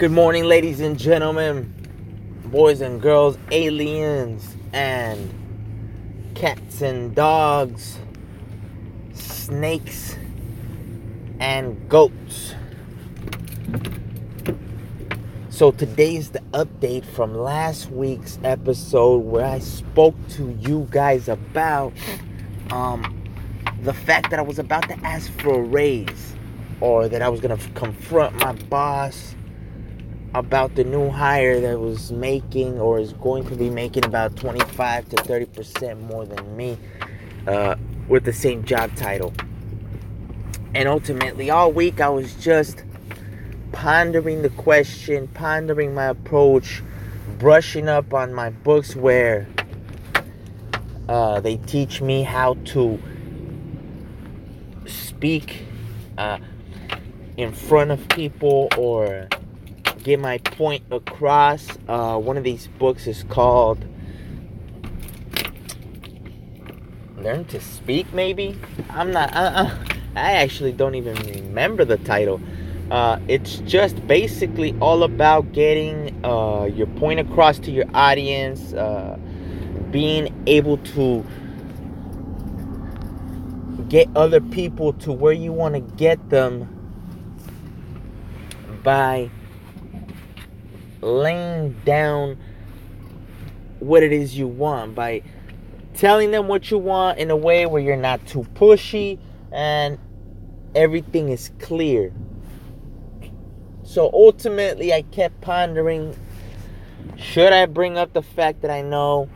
Good morning, ladies and gentlemen, boys and girls, aliens and cats and dogs, snakes and goats. So, today's the update from last week's episode where I spoke to you guys about um, the fact that I was about to ask for a raise or that I was going to confront my boss about the new hire that was making or is going to be making about 25 to 30 percent more than me uh, with the same job title. And ultimately, all week I was just pondering the question, pondering my approach, brushing up on my books where uh, they teach me how to speak uh, in front of people or get my point across. Uh, one of these books is called Learn to Speak, maybe? I'm not, uh, I actually don't even remember the title. Uh, it's just basically all about getting uh, your point across to your audience, uh, being able to get other people to where you want to get them by laying down what it is you want by telling them what you want in a way where you're not too pushy and everything is clear. So ultimately, I kept pondering should I bring up the fact that I know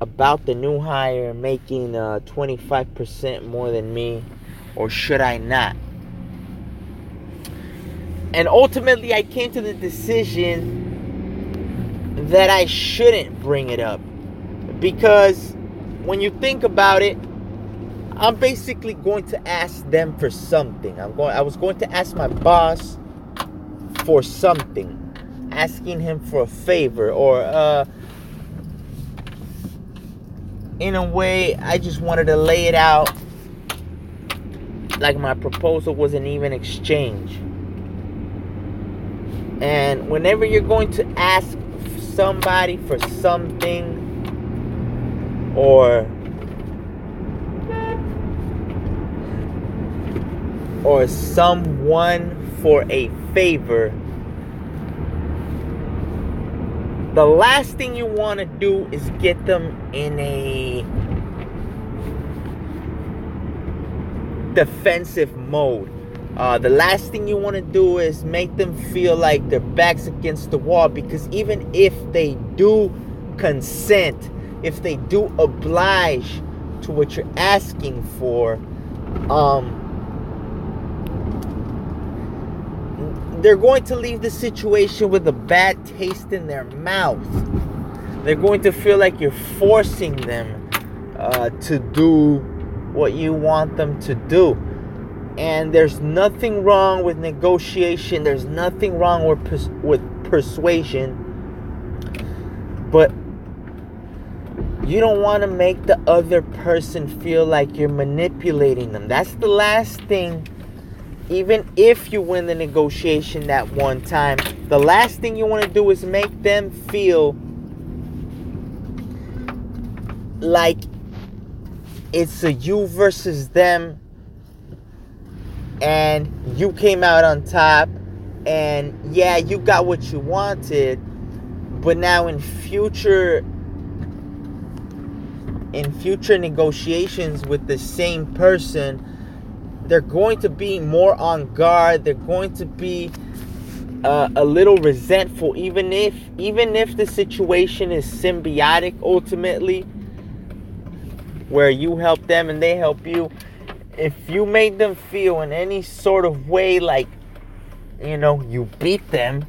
about the new hire making uh, 25% more than me, or should I not? And ultimately, I came to the decision that I shouldn't bring it up. Because when you think about it, I'm basically going to ask them for something. I'm going I was going to ask my boss for something. Asking him for a favor or uh in a way I just wanted to lay it out like my proposal was an even exchange. And whenever you're going to ask somebody for something or or someone for a favor, the last thing you want to do is get them in a defensive mode uh, the last thing you want to do is make them feel like their backs against the wall because even if they do consent, if they do oblige to what you're asking for, um, they're going to leave the situation with a bad taste in their mouth. They're going to feel like you're forcing them uh, to do what you want them to do. And there's nothing wrong with negotiation. There's nothing wrong with pers- with persuasion. But you don't want to make the other person feel like you're manipulating them. That's the last thing. Even if you win the negotiation that one time, the last thing you want to do is make them feel like it's a you versus them and you came out on top and yeah you got what you wanted but now in future in future negotiations with the same person they're going to be more on guard they're going to be uh, a little resentful even if even if the situation is symbiotic ultimately where you help them and they help you if you made them feel in any sort of way like you know you beat them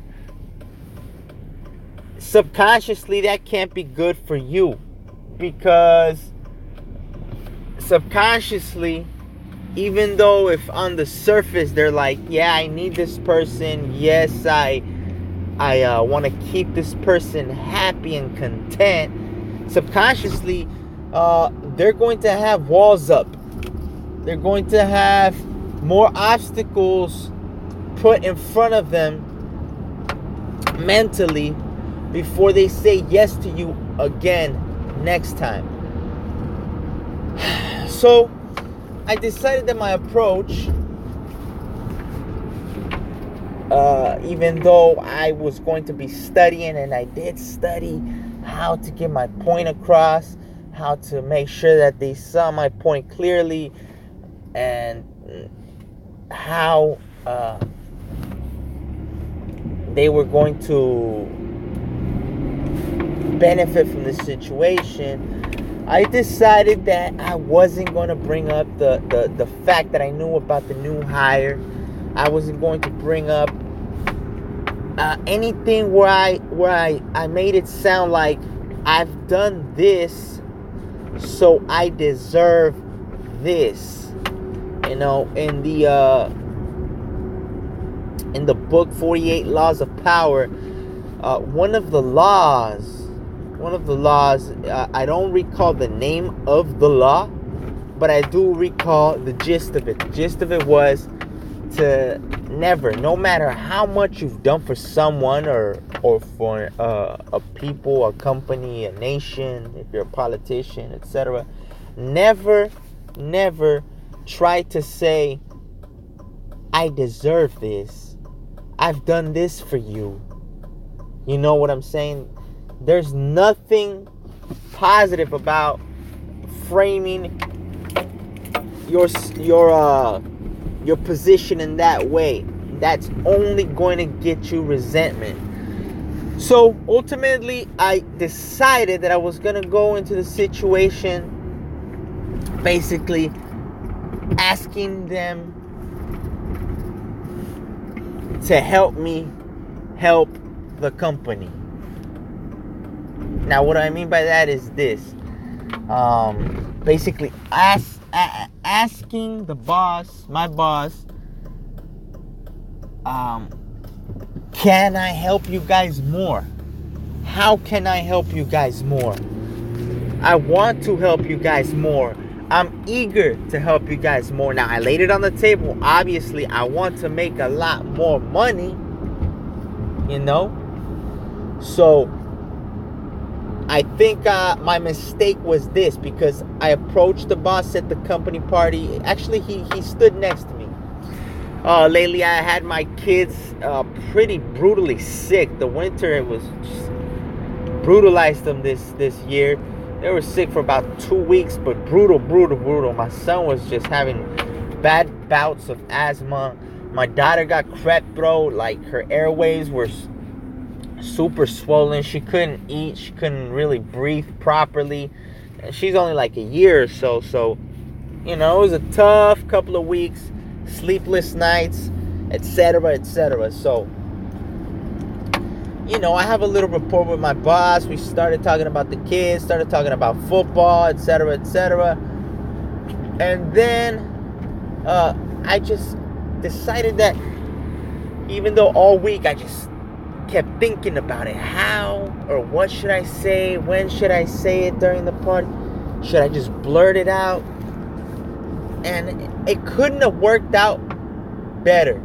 subconsciously that can't be good for you. Because subconsciously even though if on the surface they're like yeah i need this person. Yes i i uh, want to keep this person happy and content subconsciously uh, they're going to have walls up they're going to have more obstacles put in front of them mentally before they say yes to you again next time. So I decided that my approach, uh, even though I was going to be studying and I did study how to get my point across, how to make sure that they saw my point clearly, and how uh, they were going to benefit from the situation. I decided that I wasn't going to bring up the, the, the fact that I knew about the new hire. I wasn't going to bring up uh, anything where I where I, I made it sound like I've done this, so I deserve this. You know, in the uh, in the book 48 Laws of Power, uh, one of the laws, one of the laws, uh, I don't recall the name of the law, but I do recall the gist of it. The gist of it was to never, no matter how much you've done for someone or or for uh, a people, a company, a nation, if you're a politician, etc., never, never try to say, "I deserve this." I've done this for you. You know what I'm saying? There's nothing positive about framing your your uh your position in that way. That's only going to get you resentment. So ultimately, I decided that I was going to go into the situation basically asking them to help me help the company. Now, what I mean by that is this um, basically, ask, a- asking the boss, my boss, um, can I help you guys more? How can I help you guys more? I want to help you guys more. I'm eager to help you guys more. Now, I laid it on the table. Obviously, I want to make a lot more money, you know? So, I think uh, my mistake was this because I approached the boss at the company party. Actually, he, he stood next to me. Uh, lately, I had my kids uh, pretty brutally sick. The winter it was brutalized them this this year they were sick for about two weeks, but brutal, brutal, brutal. My son was just having bad bouts of asthma. My daughter got strep throat, like her airways were super swollen. She couldn't eat, she couldn't really breathe properly. And she's only like a year or so, so you know, it was a tough couple of weeks, sleepless nights, etc., etc. So you know, I have a little rapport with my boss. We started talking about the kids, started talking about football, etc., etc. And then uh, I just decided that even though all week I just kept thinking about it, how or what should I say? When should I say it during the party? Should I just blurt it out? And it couldn't have worked out better.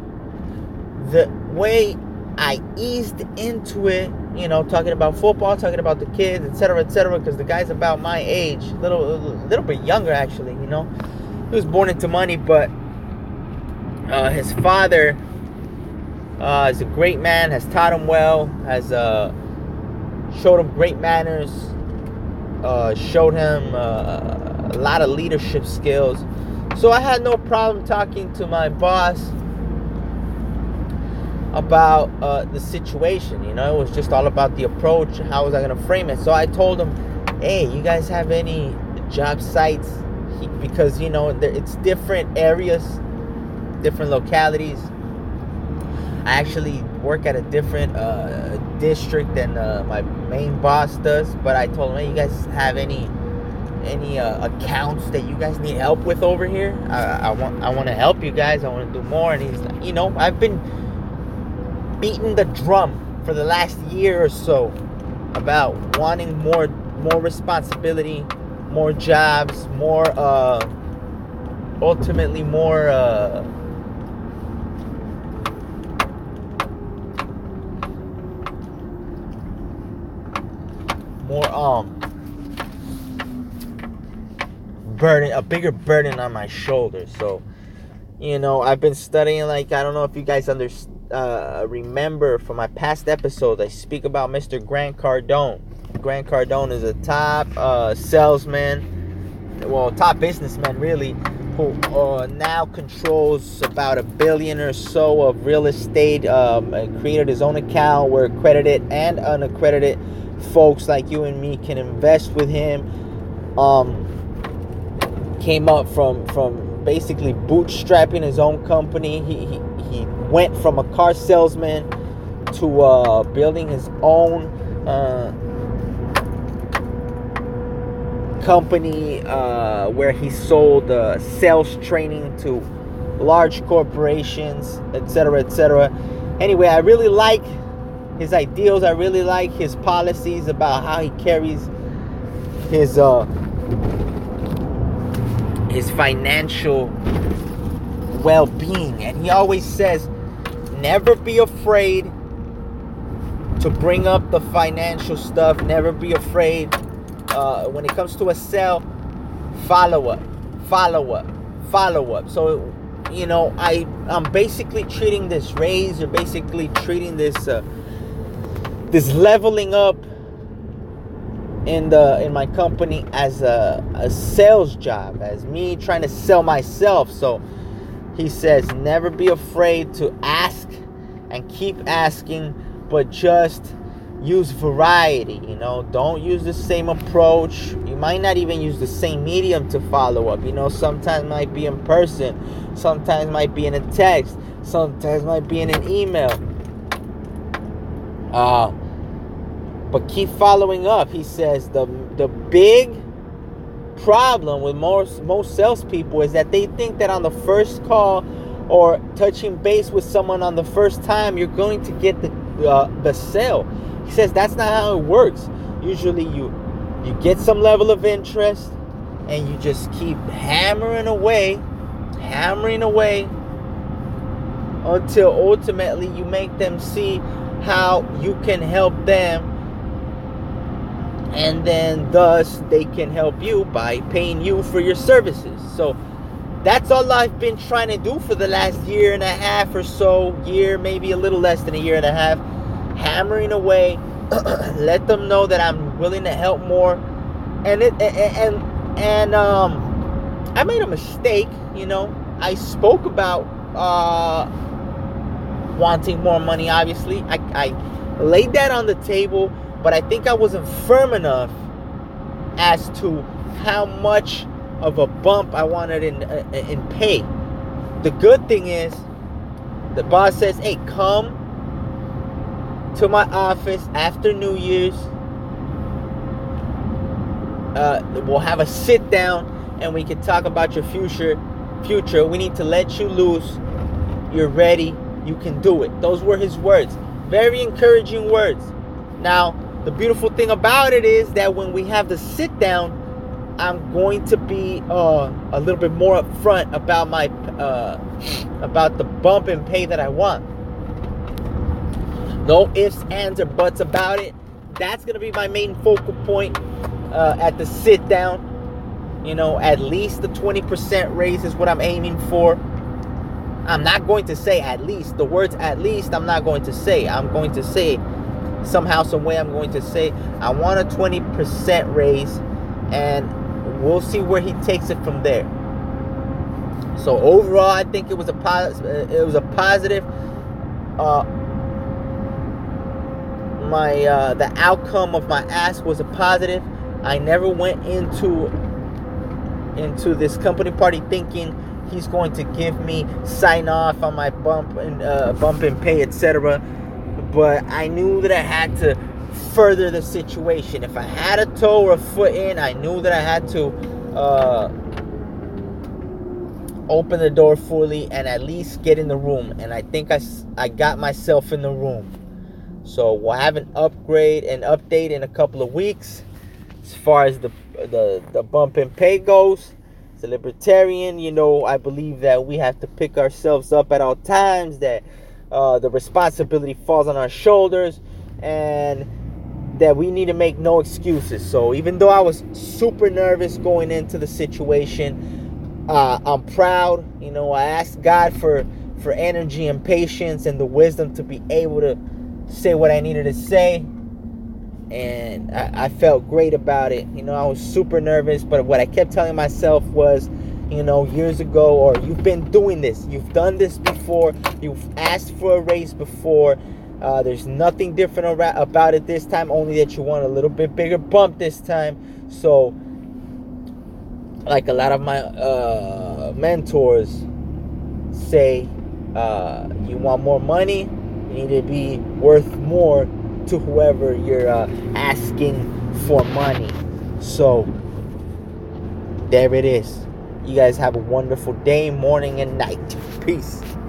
The way I eased into it, you know, talking about football, talking about the kids, etc., etc. Because the guy's about my age, little, little bit younger actually. You know, he was born into money, but uh, his father uh, is a great man, has taught him well, has uh, showed him great manners, uh, showed him uh, a lot of leadership skills. So I had no problem talking to my boss about uh, the situation. You know, it was just all about the approach. How was I going to frame it? So I told him, "Hey, you guys have any job sites? Because you know, it's different areas, different localities. I actually work at a different uh, district than uh, my main boss does. But I told him, "Hey, you guys have any?" any uh, accounts that you guys need help with over here I, I want i want to help you guys i want to do more and he's like you know i've been beaten the drum for the last year or so about wanting more more responsibility, more jobs, more uh, ultimately more uh, more um burden a bigger burden on my shoulders. So, you know, I've been studying like I don't know if you guys understand uh, remember from my past episodes, I speak about Mr. Grant Cardone. Grant Cardone is a top uh, salesman, well, top businessman really, who uh, now controls about a billion or so of real estate. Um, created his own account where accredited and unaccredited folks like you and me can invest with him. Um, came up from from basically bootstrapping his own company. He he, went from a car salesman to uh, building his own uh, company uh, where he sold uh, sales training to large corporations, etc., etc. Anyway, I really like his ideals. I really like his policies about how he carries his uh, his financial well-being, and he always says, "Never be afraid." To bring up the financial stuff, never be afraid uh, when it comes to a sale, follow up, follow up, follow up. So, you know, I I'm basically treating this raise or basically treating this uh, this leveling up in the in my company as a, a sales job, as me trying to sell myself. So he says, never be afraid to ask and keep asking, but just use variety you know? Don't use the same approach. You might not even use the same medium to follow up you know? Sometimes might be in person. Sometimes might be in a text. Sometimes might be in an email. Uh but keep following up he says. The the big problem with most most salespeople is that they think that on the first call or touching base with someone on the first time you're going to get the uh, the sale he says that's not how it works. Usually you you get some level of interest and you just keep hammering away, hammering away until ultimately you make them see how you can help them and then thus they can help you by paying you for your services. So that's all I've been trying to do for the last year and a half or so, year, maybe a little less than a year and a half hammering away. let them know that I'm willing to help more. And it and and um, I made a mistake. You know, I spoke about uh, wanting more money. Obviously, I, I laid that on the table, but I think I wasn't firm enough as to how much of a bump I wanted in uh, in pay. The good thing is, the boss says, "Hey, come to my office after New Year's. Uh, we'll have a sit down and we can talk about your future. Future, we need to let you loose. You're ready. You can do it. Those were his words. Very encouraging words. Now, the beautiful thing about it is that when we have the sit down, I'm going to be uh, a little bit more upfront about my uh, about the bump in pay that I want. No ifs, ands, or buts about it. That's to be my main focal point uh, at the sit down. You know, at least the 20% raise is what I'm aiming for. I'm not going to say at least. The words at least, I'm not going to say. I'm going to say somehow, some way, I'm going to say I want a 20% raise, and we'll see where he takes it from there. So overall, I think it was a positive. It was a positive. Uh, my uh, the outcome of my ask was a positive. I never went into into this company party thinking he's going to give me sign off on my bump and uh, bump and pay, etc. But I knew that I had to further the situation. If I had a toe or a foot in, I knew that I had to uh, open the door fully and at least get in the room. And I think I, I got myself in the room. So we'll have an upgrade and update in a couple of weeks as far as the the the bump in pay goes. As a libertarian, you know, I believe that we have to pick ourselves up at all times. That uh, the responsibility falls on our shoulders, and that we need to make no excuses. So even though I was super nervous going into the situation, uh, I'm proud. You know, I asked God for for energy and patience and the wisdom to be able to say what I needed to say. And I, I felt great about it. You know, I was super nervous, but what I kept telling myself was, you know, years ago, or you've been doing this, you've done this before, you've asked for a raise before. Uh, there's nothing different about it this time, only that you want a little bit bigger bump this time. So, like a lot of my uh, mentors say, uh, you want more money, you need to be worth more to whoever you're uh, asking for money. So, there it is. You guys have a wonderful day, morning, and night. Peace.